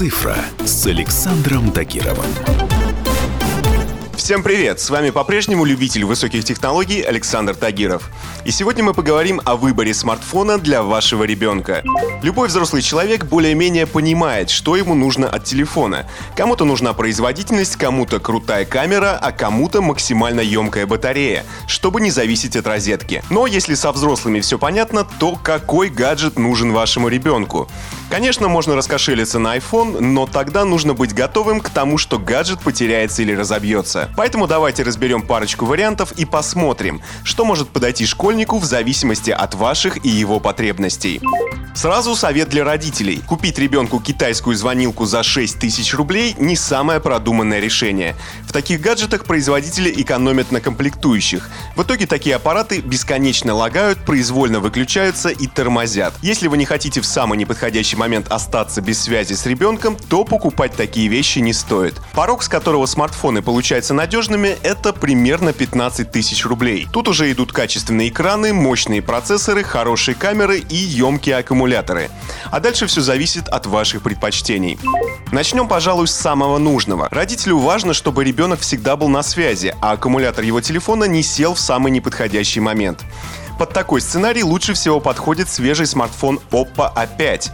«Цифра» с Александром Тагировым. Всем привет! С вами по-прежнему любитель высоких технологий Александр Тагиров. И сегодня мы поговорим о выборе смартфона для вашего ребенка. Любой взрослый человек более-менее понимает, что ему нужно от телефона. Кому-то нужна производительность, кому-то крутая камера, а кому-то максимально емкая батарея, чтобы не зависеть от розетки. Но если со взрослыми все понятно, то какой гаджет нужен вашему ребенку? Конечно, можно раскошелиться на iPhone, но тогда нужно быть готовым к тому, что гаджет потеряется или разобьется. Поэтому давайте разберем парочку вариантов и посмотрим, что может подойти школьнику в зависимости от ваших и его потребностей. Сразу совет для родителей. Купить ребенку китайскую звонилку за 6 тысяч рублей не самое продуманное решение. В таких гаджетах производители экономят на комплектующих. В итоге такие аппараты бесконечно лагают, произвольно выключаются и тормозят. Если вы не хотите в самый неподходящий момент остаться без связи с ребенком, то покупать такие вещи не стоит. Порог, с которого смартфоны получаются надежными, это примерно 15 тысяч рублей. Тут уже идут качественные экраны, мощные процессоры, хорошие камеры и емкие аккумуляторы. А дальше все зависит от ваших предпочтений. Начнем, пожалуй, с самого нужного. Родителю важно, чтобы ребенок всегда был на связи, а аккумулятор его телефона не сел в самый неподходящий момент. Под такой сценарий лучше всего подходит свежий смартфон Oppo A5.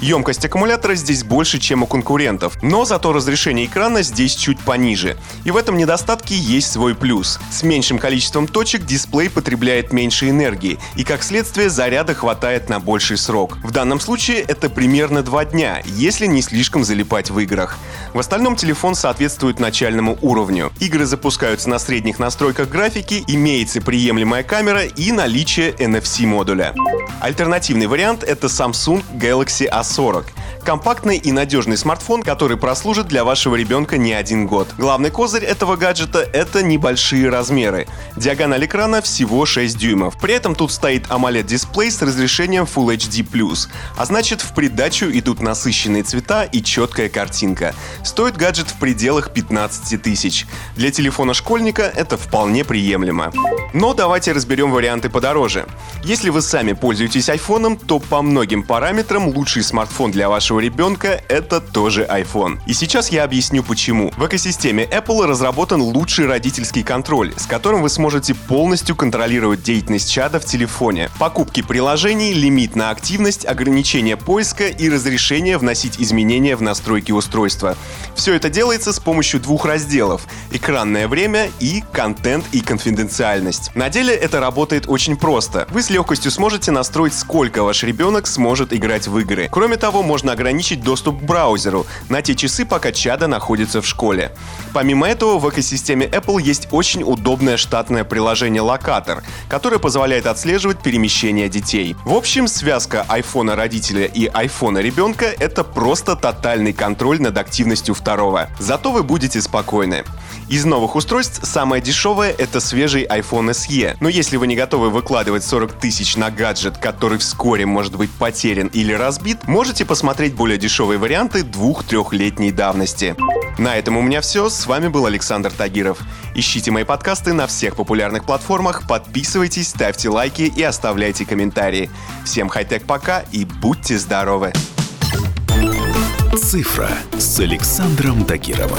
Емкость аккумулятора здесь больше, чем у конкурентов, но зато разрешение экрана здесь чуть пониже. И в этом недостатке есть свой плюс. С меньшим количеством точек дисплей потребляет меньше энергии, и как следствие заряда хватает на больший срок. В данном случае это примерно 2 дня, если не слишком залипать в играх. В остальном телефон соответствует начальному уровню. Игры запускаются на средних настройках графики, имеется приемлемая камера и наличие NFC-модуля. Альтернативный вариант — это Samsung Galaxy A40. Компактный и надежный смартфон, который прослужит для вашего ребенка не один год. Главный козырь этого гаджета — это небольшие размеры. Диагональ экрана всего 6 дюймов. При этом тут стоит AMOLED-дисплей с разрешением Full HD+, а значит в придачу идут насыщенные цвета и четкая картинка. Стоит гаджет в пределах 15 тысяч. Для телефона школьника это вполне приемлемо. Но давайте разберем варианты подороже. Если вы сами пользуетесь айфоном, то по многим параметрам лучший смартфон для вашего ребенка это тоже iPhone. И сейчас я объясню почему. В экосистеме Apple разработан лучший родительский контроль, с которым вы сможете полностью контролировать деятельность чада в телефоне. Покупки приложений, лимит на активность, ограничение поиска и разрешение вносить изменения в настройки устройства. Все это делается с помощью двух разделов – экранное время и контент и конфиденциальность. На деле это работает очень просто. Вы с легкостью сможете настроить, сколько ваш ребенок сможет играть в игры. Кроме того, можно ограничить доступ к браузеру на те часы, пока чада находится в школе. Помимо этого, в экосистеме Apple есть очень удобное штатное приложение Локатор, которое позволяет отслеживать перемещение детей. В общем, связка айфона родителя и айфона ребенка — это просто тотальный контроль над активностью второго. Зато вы будете спокойны. Из новых устройств самое дешевое — это свежий iPhone SE. Но если вы не готовы выкладывать 40 тысяч на гаджет, который вскоре может быть потерян или разбит, можете посмотреть более дешевые варианты двух-трехлетней давности. На этом у меня все. С вами был Александр Тагиров. Ищите мои подкасты на всех популярных платформах, подписывайтесь, ставьте лайки и оставляйте комментарии. Всем хай-тек пока и будьте здоровы! «Цифра» с Александром Тагировым.